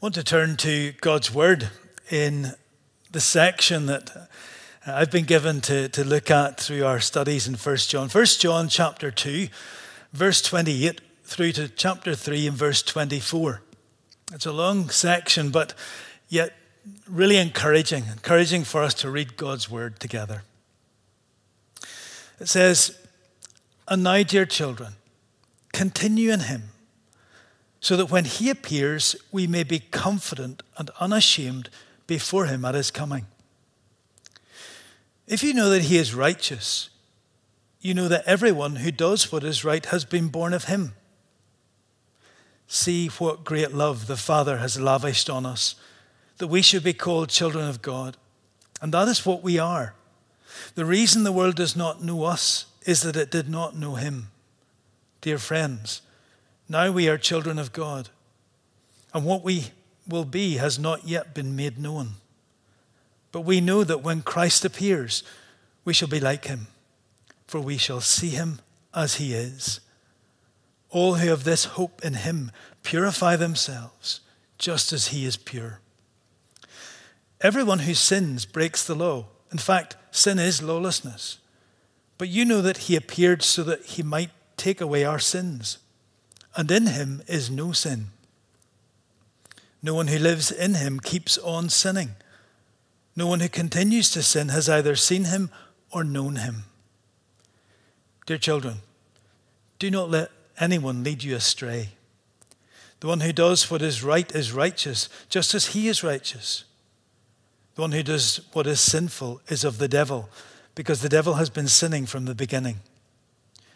want to turn to God's Word in the section that I've been given to, to look at through our studies in 1 John. 1 John chapter 2, verse 28 through to chapter 3 and verse 24. It's a long section, but yet really encouraging, encouraging for us to read God's Word together. It says, And now, dear children, continue in Him so that when he appears, we may be confident and unashamed before him at his coming. If you know that he is righteous, you know that everyone who does what is right has been born of him. See what great love the Father has lavished on us, that we should be called children of God. And that is what we are. The reason the world does not know us is that it did not know him. Dear friends, now we are children of God, and what we will be has not yet been made known. But we know that when Christ appears, we shall be like him, for we shall see him as he is. All who have this hope in him purify themselves, just as he is pure. Everyone who sins breaks the law. In fact, sin is lawlessness. But you know that he appeared so that he might take away our sins and in him is no sin. No one who lives in him keeps on sinning. No one who continues to sin has either seen him or known him. Dear children, do not let anyone lead you astray. The one who does what is right is righteous, just as he is righteous. The one who does what is sinful is of the devil, because the devil has been sinning from the beginning.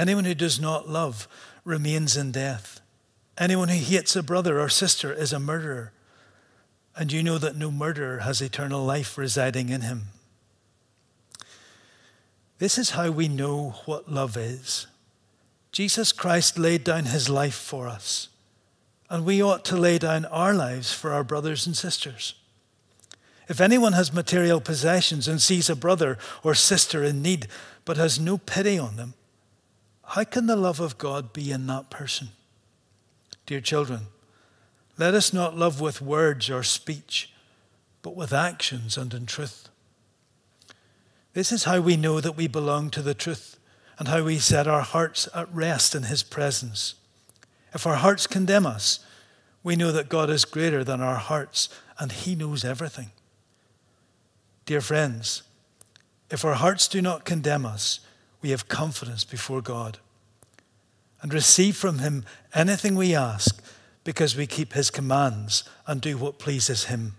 Anyone who does not love remains in death. Anyone who hates a brother or sister is a murderer. And you know that no murderer has eternal life residing in him. This is how we know what love is. Jesus Christ laid down his life for us, and we ought to lay down our lives for our brothers and sisters. If anyone has material possessions and sees a brother or sister in need but has no pity on them, how can the love of God be in that person? Dear children, let us not love with words or speech, but with actions and in truth. This is how we know that we belong to the truth and how we set our hearts at rest in His presence. If our hearts condemn us, we know that God is greater than our hearts and He knows everything. Dear friends, if our hearts do not condemn us, we have confidence before God and receive from Him anything we ask because we keep His commands and do what pleases Him.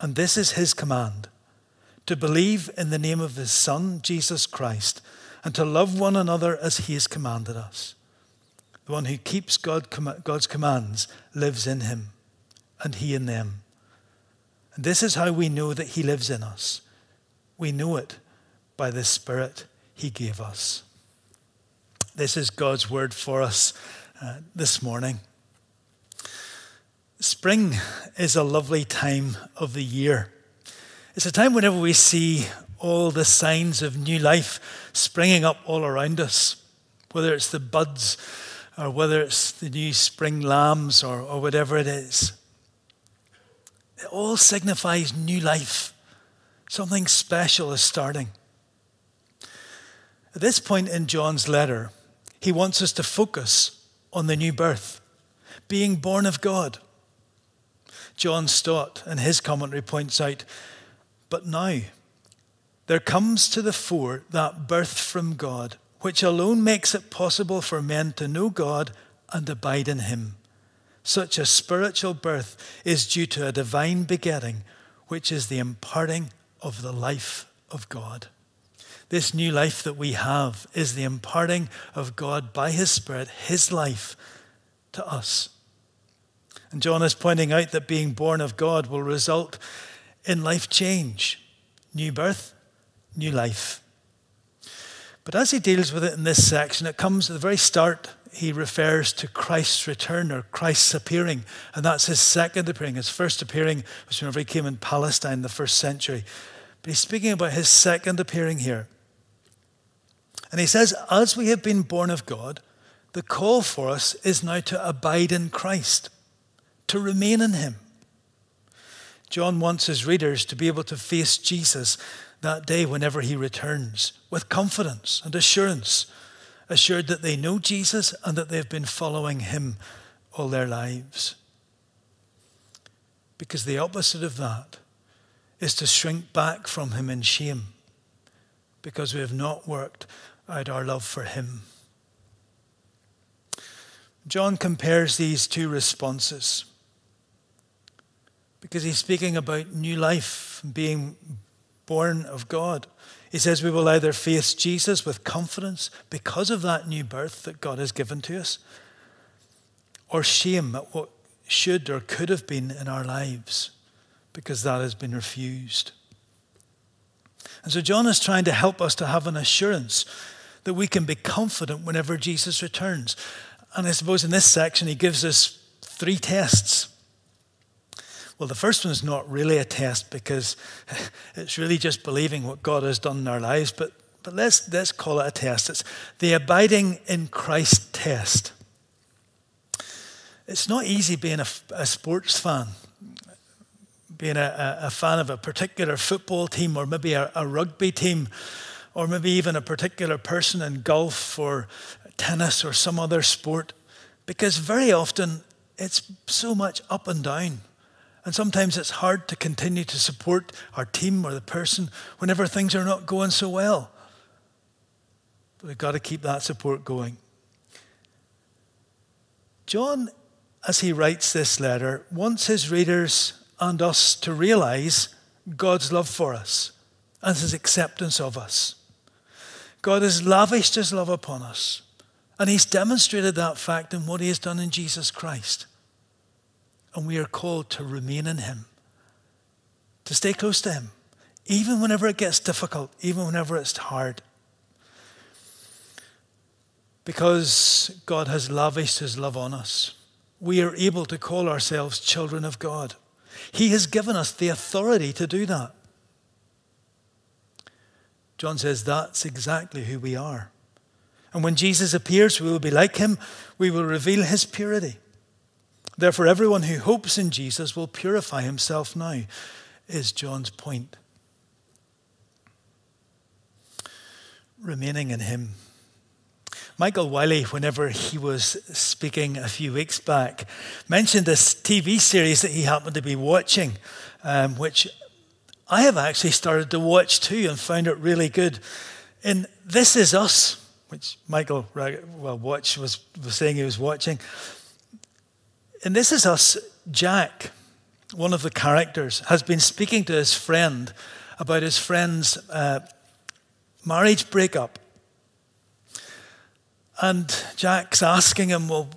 And this is His command to believe in the name of His Son, Jesus Christ, and to love one another as He has commanded us. The one who keeps God, God's commands lives in Him, and He in them. And this is how we know that He lives in us. We know it by the Spirit he gave us. This is God's word for us uh, this morning. Spring is a lovely time of the year. It's a time whenever we see all the signs of new life springing up all around us, whether it's the buds or whether it's the new spring lambs or, or whatever it is. It all signifies new life. Something special is starting. At this point in John's letter, he wants us to focus on the new birth, being born of God. John Stott, in his commentary, points out But now there comes to the fore that birth from God, which alone makes it possible for men to know God and abide in Him. Such a spiritual birth is due to a divine begetting, which is the imparting of the life of God. This new life that we have is the imparting of God by His Spirit, His life to us. And John is pointing out that being born of God will result in life change, new birth, new life. But as he deals with it in this section, it comes at the very start, he refers to Christ's return or Christ's appearing. And that's his second appearing. His first appearing was whenever he came in Palestine in the first century. But he's speaking about his second appearing here. And he says, As we have been born of God, the call for us is now to abide in Christ, to remain in him. John wants his readers to be able to face Jesus that day whenever he returns with confidence and assurance, assured that they know Jesus and that they've been following him all their lives. Because the opposite of that is to shrink back from him in shame because we have not worked out our love for him. John compares these two responses because he's speaking about new life, being born of God. He says we will either face Jesus with confidence because of that new birth that God has given to us, or shame at what should or could have been in our lives because that has been refused. And so John is trying to help us to have an assurance that we can be confident whenever Jesus returns. And I suppose in this section, he gives us three tests well, the first one is not really a test because it's really just believing what God has done in our lives, but, but let's, let's call it a test. It's the abiding in Christ test. It's not easy being a, a sports fan, being a, a, fan of a particular football team or maybe a, a rugby team or maybe even a particular person in golf or tennis or some other sport, because very often it's so much up and down. And sometimes it's hard to continue to support our team or the person whenever things are not going so well. But we've got to keep that support going. John, as he writes this letter, wants his readers and us to realize God's love for us and his acceptance of us. God has lavished his love upon us, and he's demonstrated that fact in what he has done in Jesus Christ. And we are called to remain in Him, to stay close to Him, even whenever it gets difficult, even whenever it's hard. Because God has lavished His love on us, we are able to call ourselves children of God. He has given us the authority to do that. John says that's exactly who we are. And when Jesus appears, we will be like him. We will reveal his purity. Therefore, everyone who hopes in Jesus will purify himself now, is John's point. Remaining in him. Michael Wiley, whenever he was speaking a few weeks back, mentioned this TV series that he happened to be watching, um, which I have actually started to watch too and found it really good. In This Is Us, which Michael well, watch was, was saying he was watching, and this is us, Jack, one of the characters, has been speaking to his friend about his friend's uh, marriage breakup. And Jack's asking him, Well,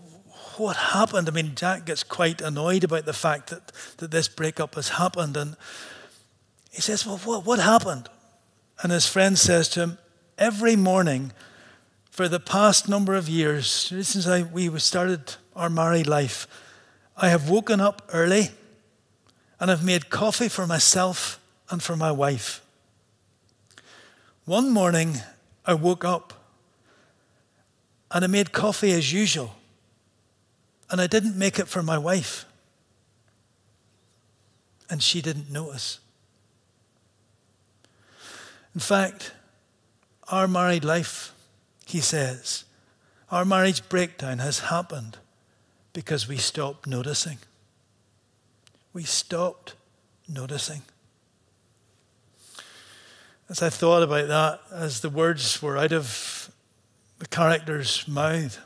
what happened? I mean, Jack gets quite annoyed about the fact that, that this breakup has happened. And he says, Well, what, what happened? And his friend says to him, Every morning for the past number of years, since I, we started our married life, I have woken up early and I've made coffee for myself and for my wife. One morning, I woke up and I made coffee as usual, and I didn't make it for my wife. And she didn't notice. In fact, our married life, he says, our marriage breakdown has happened because we stopped noticing. we stopped noticing. As I thought about that, as the words were out of the character's mouth,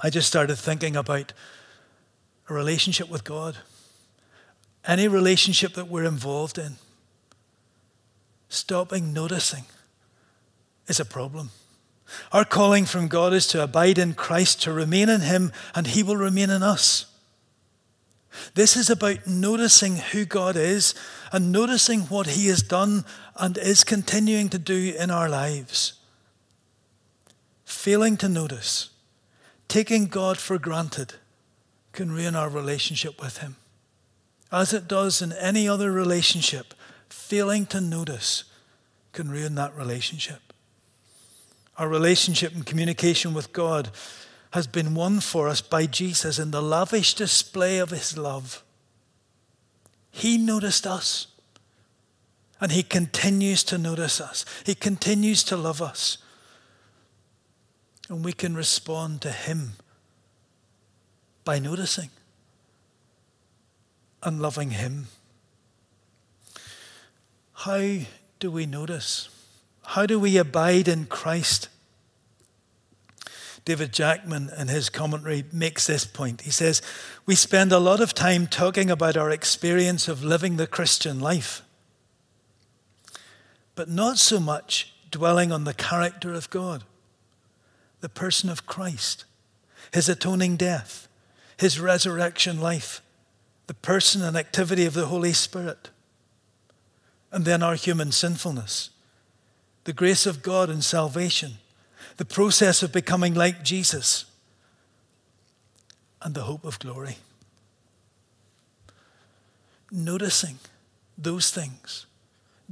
I just started thinking about a relationship with God. Any relationship that we're involved in, stopping noticing is a problem. Our calling from God is to abide in Christ, to remain in Him, and He will remain in us. This is about noticing who God is and noticing what He has done and is continuing to do in our lives. Failing to notice, taking God for granted, can ruin our relationship with Him. As it does in any other relationship, failing to notice can ruin that relationship. Our relationship and communication with God has been won for us by Jesus in the lavish display of his love. He noticed us. And he continues to notice us. He continues to love us. And we can respond to him by noticing and loving him. How do we notice? How do we abide in Christ? David Jackman, in his commentary, makes this point. He says, We spend a lot of time talking about our experience of living the Christian life, but not so much dwelling on the character of God, the person of Christ, his atoning death, his resurrection life, the person and activity of the Holy Spirit, and then our human sinfulness, the grace of God and salvation. The process of becoming like Jesus, and the hope of glory. Noticing those things,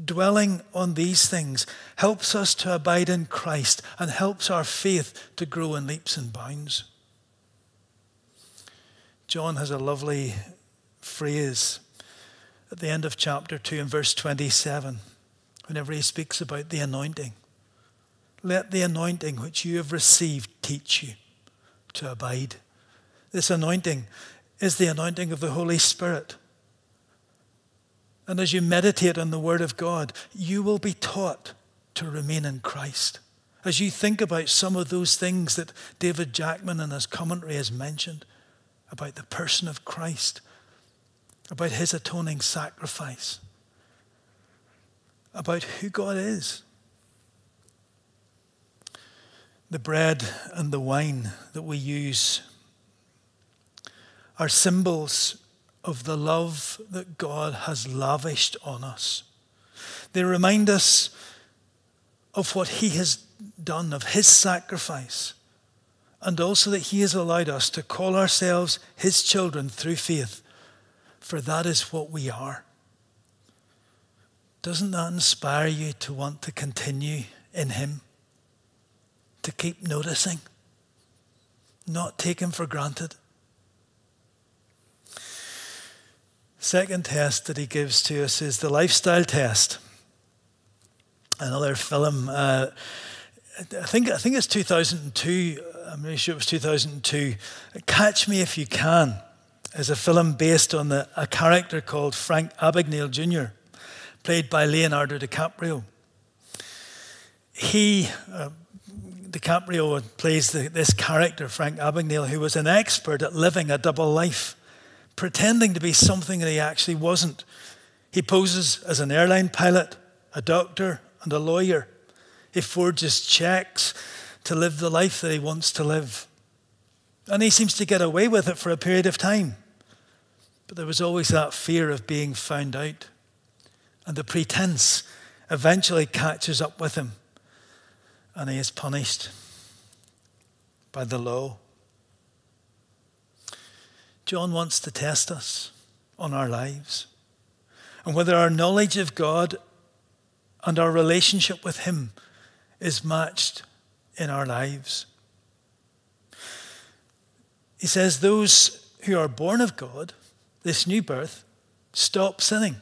dwelling on these things, helps us to abide in Christ and helps our faith to grow in leaps and bounds. John has a lovely phrase at the end of chapter 2 and verse 27 whenever he speaks about the anointing. Let the anointing which you have received teach you to abide. This anointing is the anointing of the Holy Spirit. And as you meditate on the Word of God, you will be taught to remain in Christ. As you think about some of those things that David Jackman in his commentary has mentioned about the person of Christ, about his atoning sacrifice, about who God is the bread and the wine that we use are symbols of the love that God has lavished on us. They remind us of what He has done, of His sacrifice, and also that He has allowed us to call ourselves His children through faith, for that is what we are. Doesn't that inspire you to want to continue in Him? to keep noticing, not taken for granted. Second test that he gives to us is the lifestyle test. Another film, uh, I think I think it's 2002. I'm really sure it was 2002. Catch Me If You Can is a film based on the, a character called Frank Abagnale Jr., played by Leonardo DiCaprio. He, uh, DiCaprio plays the, this character, Frank Abagnale, who was an expert at living a double life, pretending to be something that he actually wasn't. He poses as an airline pilot, a doctor, and a lawyer. He forges checks to live the life that he wants to live. And he seems to get away with it for a period of time. But there was always that fear of being found out. And the pretense eventually catches up with him and he is punished by the law. John wants to test us on our lives and whether our knowledge of God and our relationship with Him is matched in our lives. He says, Those who are born of God, this new birth, stop sinning.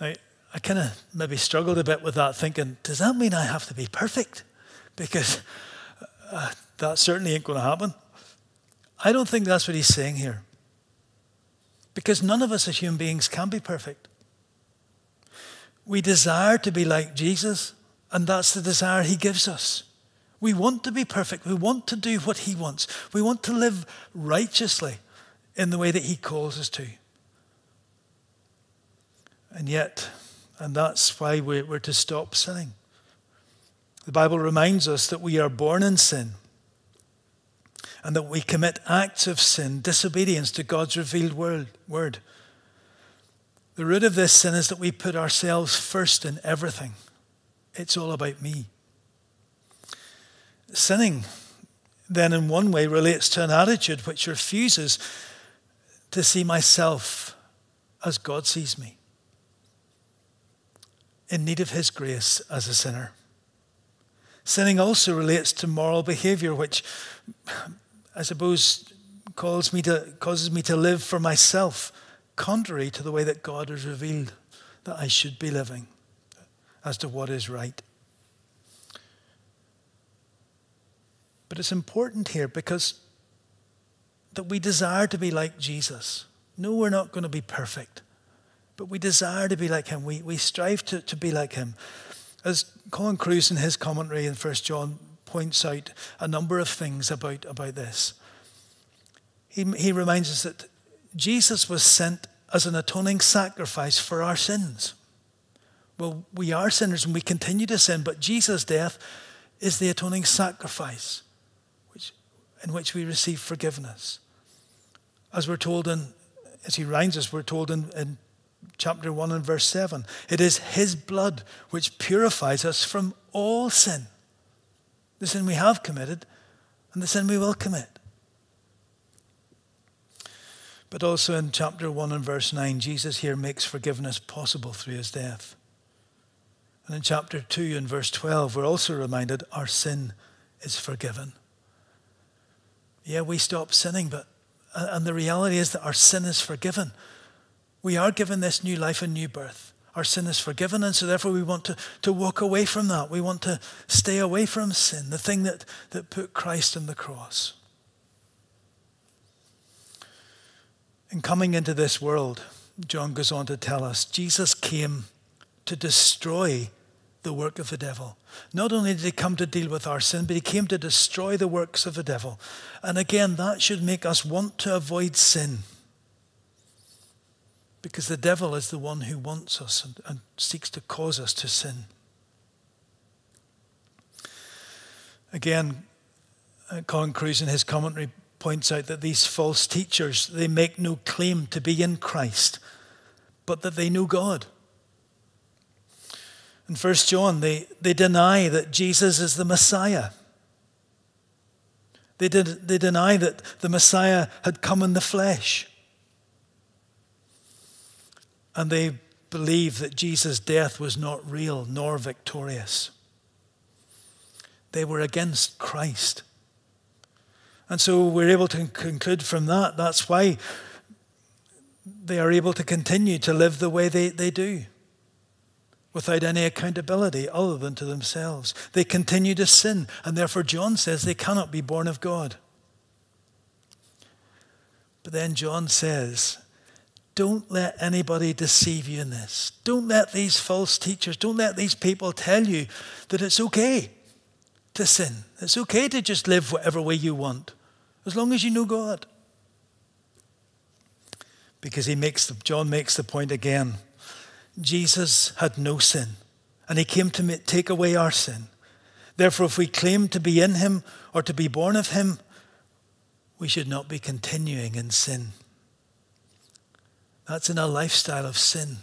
Now, I kind of maybe struggled a bit with that, thinking, does that mean I have to be perfect? Because uh, that certainly ain't going to happen. I don't think that's what he's saying here. because none of us as human beings can be perfect. We desire to be like Jesus, and that's the desire he gives us. We want to be perfect. We want to do what he wants. We want to live righteously in the way that he calls us to. And yet, and that's why we're to stop sinning. The Bible reminds us that we are born in sin and that we commit acts of sin, disobedience to God's revealed word. The root of this sin is that we put ourselves first in everything. It's all about me. Sinning, then, in one way, relates to an attitude which refuses to see myself as God sees me, in need of His grace as a sinner. Sinning also relates to moral behavior, which I suppose calls me to, causes me to live for myself, contrary to the way that God has revealed that I should be living as to what is right. But it's important here because that we desire to be like Jesus. No, we're not going to be perfect, but we desire to be like him. We, we strive to, to be like him. As Colin Kruse in his commentary in 1 John points out a number of things about, about this. He, he reminds us that Jesus was sent as an atoning sacrifice for our sins. Well, we are sinners and we continue to sin, but Jesus' death is the atoning sacrifice which, in which we receive forgiveness. As we're told in, as he reminds us, we're told in, in chapter 1 and verse 7, it is his blood which purifies us from all sin the sin we have committed, and the sin we will commit. But also in chapter 1 and verse 9, Jesus here makes forgiveness possible through his death. And in chapter 2 and verse 12, we're also reminded our sin is forgiven. Yeah, we stop sinning, but and the reality is that our sin is forgiven. We are given this new life and new birth our sin is forgiven, and so therefore we want to, to walk away from that. We want to stay away from sin, the thing that, that put Christ on the cross. In coming into this world, John goes on to tell us, Jesus came to destroy the work of the devil. Not only did he come to deal with our sin, but he came to destroy the works of the devil. And again, that should make us want to avoid sin. Because the devil is the one who wants us and, and seeks to cause us to sin. Again, uh, Colin Kruse in his commentary points out that these false teachers, they make no claim to be in Christ, but that they know God. In 1 John, they, they deny that Jesus is the Messiah. They, did, they deny that the Messiah had come in the flesh. And they believe that Jesus' death was not real nor victorious. They were against Christ. And so we're able to conclude from that that's why they are able to continue to live the way they, they do without any accountability other than to themselves. They continue to sin, and therefore John says they cannot be born of God. But then John says don't let anybody deceive you in this. Don't let these false teachers, don't let these people tell you that it's okay to sin. It's okay to just live whatever way you want, as long as you know God. Because he makes the, John makes the point again. Jesus had no sin, and he came to take away our sin. Therefore, if we claim to be in him or to be born of him, we should not be continuing in sin. That's in a lifestyle of sin.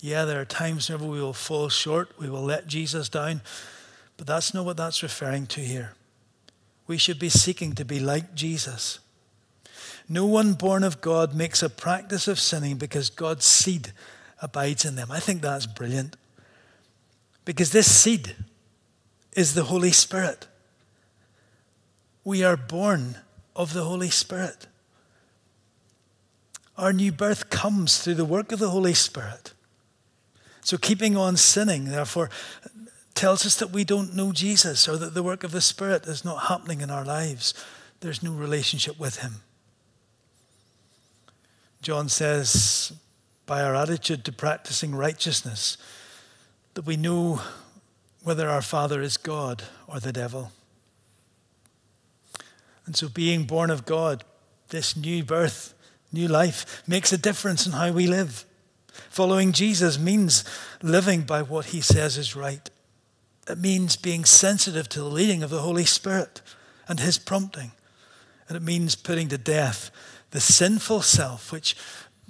Yeah, there are times whenever we will fall short, we will let Jesus down, but that's not what that's referring to here. We should be seeking to be like Jesus. No one born of God makes a practice of sinning because God's seed abides in them. I think that's brilliant. Because this seed is the Holy Spirit. We are born of the Holy Spirit. Our new birth comes through the work of the Holy Spirit. So keeping on sinning, therefore, tells us that we don't know Jesus or that the work of the Spirit is not happening in our lives. There's no relationship with Him. John says, by our attitude to practicing righteousness, that we know whether our Father is God or the devil. And so, being born of God, this new birth, new life, makes a difference in how we live. Following Jesus means living by what he says is right. It means being sensitive to the leading of the Holy Spirit and his prompting. And it means putting to death the sinful self, which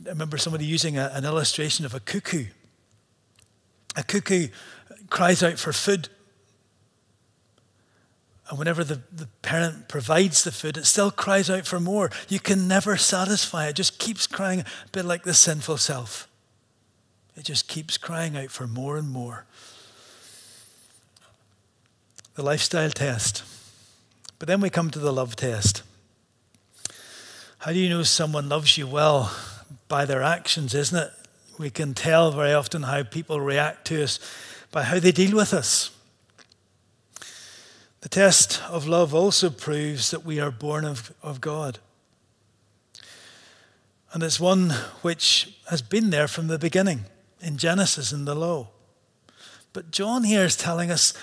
I remember somebody using a, an illustration of a cuckoo. A cuckoo cries out for food. And whenever the, the parent provides the food, it still cries out for more. You can never satisfy it. It just keeps crying, a bit like the sinful self. It just keeps crying out for more and more. The lifestyle test. But then we come to the love test. How do you know someone loves you well? By their actions, isn't it? We can tell very often how people react to us by how they deal with us. The test of love also proves that we are born of, of God. And it's one which has been there from the beginning in Genesis in the law. But John here is telling us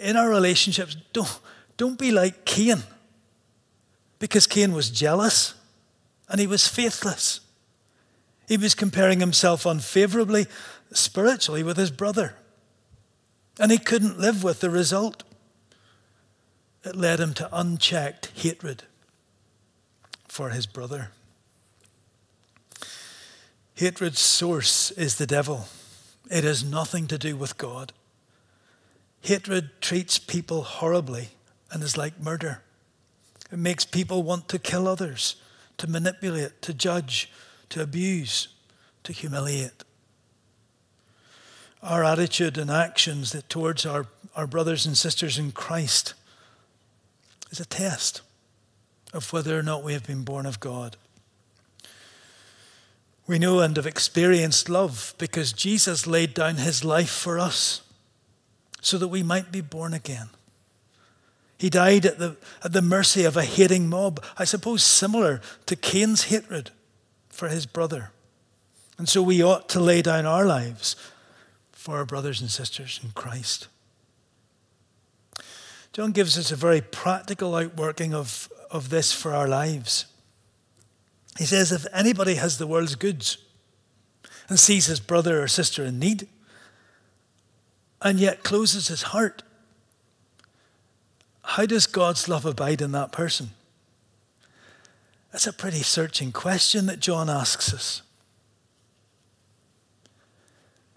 in our relationships, don't, don't be like Cain. Because Cain was jealous and he was faithless. He was comparing himself unfavorably spiritually with his brother. And he couldn't live with the result. It led him to unchecked hatred for his brother. Hatred's source is the devil. It has nothing to do with God. Hatred treats people horribly and is like murder. It makes people want to kill others, to manipulate, to judge, to abuse, to humiliate our attitude and actions that towards our, our brothers and sisters in Christ is a test of whether or not we have been born of God. We know and have experienced love because Jesus laid down his life for us so that we might be born again. He died at the, at the mercy of a hating mob, I suppose similar to Cain's hatred for his brother. And so we ought to lay down our lives for our brothers and sisters in Christ. John gives us a very practical outworking of, of this for our lives. He says, if anybody has the world's goods and sees his brother or sister in need, and yet closes his heart, how does God's love abide in that person? That's a pretty searching question that John asks us.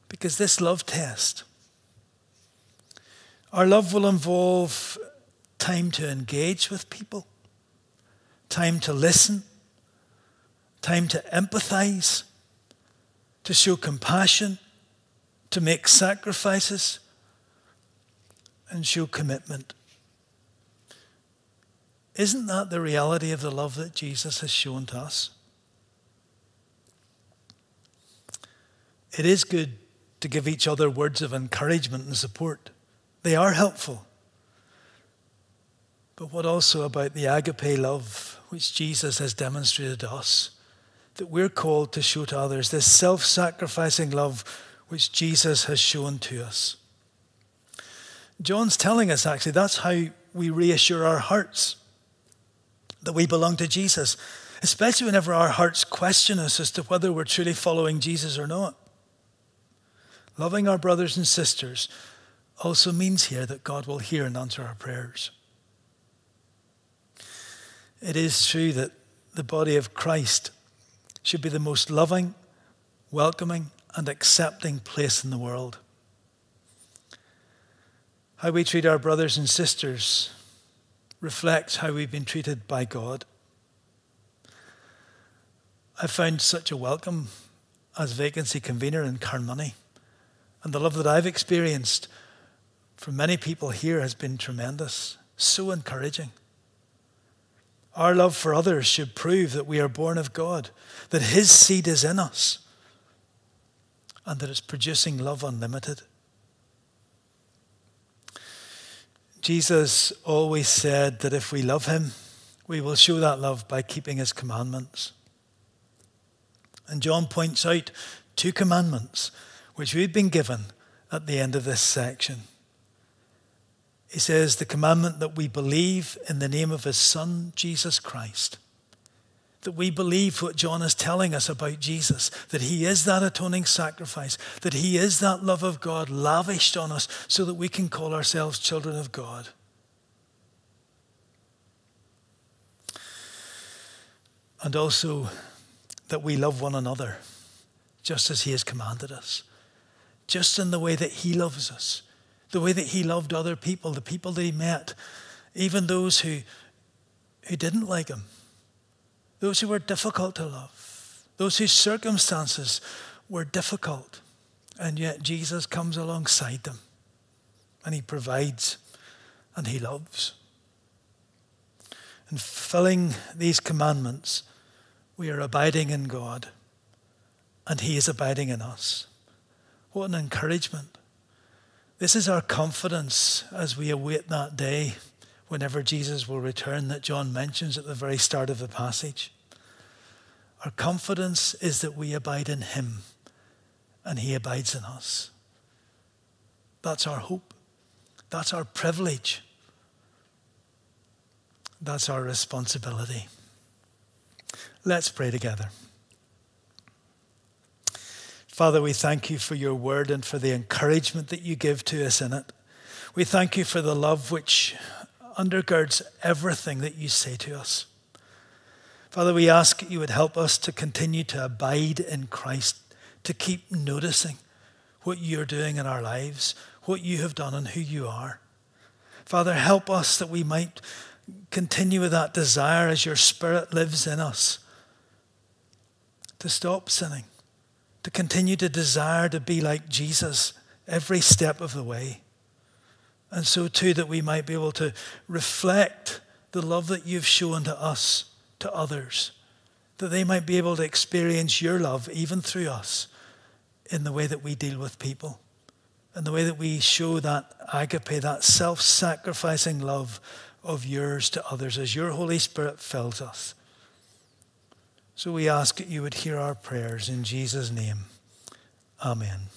Because this love test, our love will involve time to engage with people, time to listen, time to empathize, to show compassion, to make sacrifices, and show commitment. Isn't that the reality of the love that Jesus has shown to us? It is good to give each other words of encouragement and support. They are helpful. But what also about the agape love which Jesus has demonstrated to us? That we're called to show to others this self sacrificing love which Jesus has shown to us. John's telling us actually that's how we reassure our hearts that we belong to Jesus, especially whenever our hearts question us as to whether we're truly following Jesus or not. Loving our brothers and sisters also means here that God will hear and answer our prayers. It is true that the body of Christ should be the most loving, welcoming, and accepting place in the world. How we treat our brothers and sisters reflects how we've been treated by God. I found such a welcome as vacancy convener in Carnmoney. And the love that I've experienced from many people here has been tremendous, so encouraging. Our love for others should prove that we are born of God, that His seed is in us, and that it's producing love unlimited. Jesus always said that if we love Him, we will show that love by keeping His commandments. And John points out two commandments which we've been given at the end of this section. He says the commandment that we believe in the name of his Son, Jesus Christ. That we believe what John is telling us about Jesus, that he is that atoning sacrifice, that he is that love of God lavished on us so that we can call ourselves children of God. And also that we love one another just as he has commanded us, just in the way that he loves us the way that he loved other people, the people that he met, even those who, who didn't like him, those who were difficult to love, those whose circumstances were difficult. And yet Jesus comes alongside them and he provides and he loves. In fulfilling these commandments, we are abiding in God and he is abiding in us. What an encouragement. This is our confidence as we await that day whenever Jesus will return that John mentions at the very start of the passage. Our confidence is that we abide in him and he abides in us. That's our hope. That's our privilege. That's our responsibility. Let's pray together. Father, we thank you for your word and for the encouragement that you give to us in it. We thank you for the love which undergirds everything that you say to us. Father, we ask that you would help us to continue to abide in Christ, to keep noticing what you're doing in our lives, what you have done, and who you are. Father, help us that we might continue with that desire as your Spirit lives in us to stop sinning to continue to desire to be like Jesus every step of the way. And so, too, that we might be able to reflect the love that you've shown to us, to others, that they might be able to experience your love even through us in the way that we deal with people, and the way that we show that agape, that self sacrificing love of yours to others as your Holy Spirit fills us. So we ask that you would hear our prayers in Jesus' name. Amen.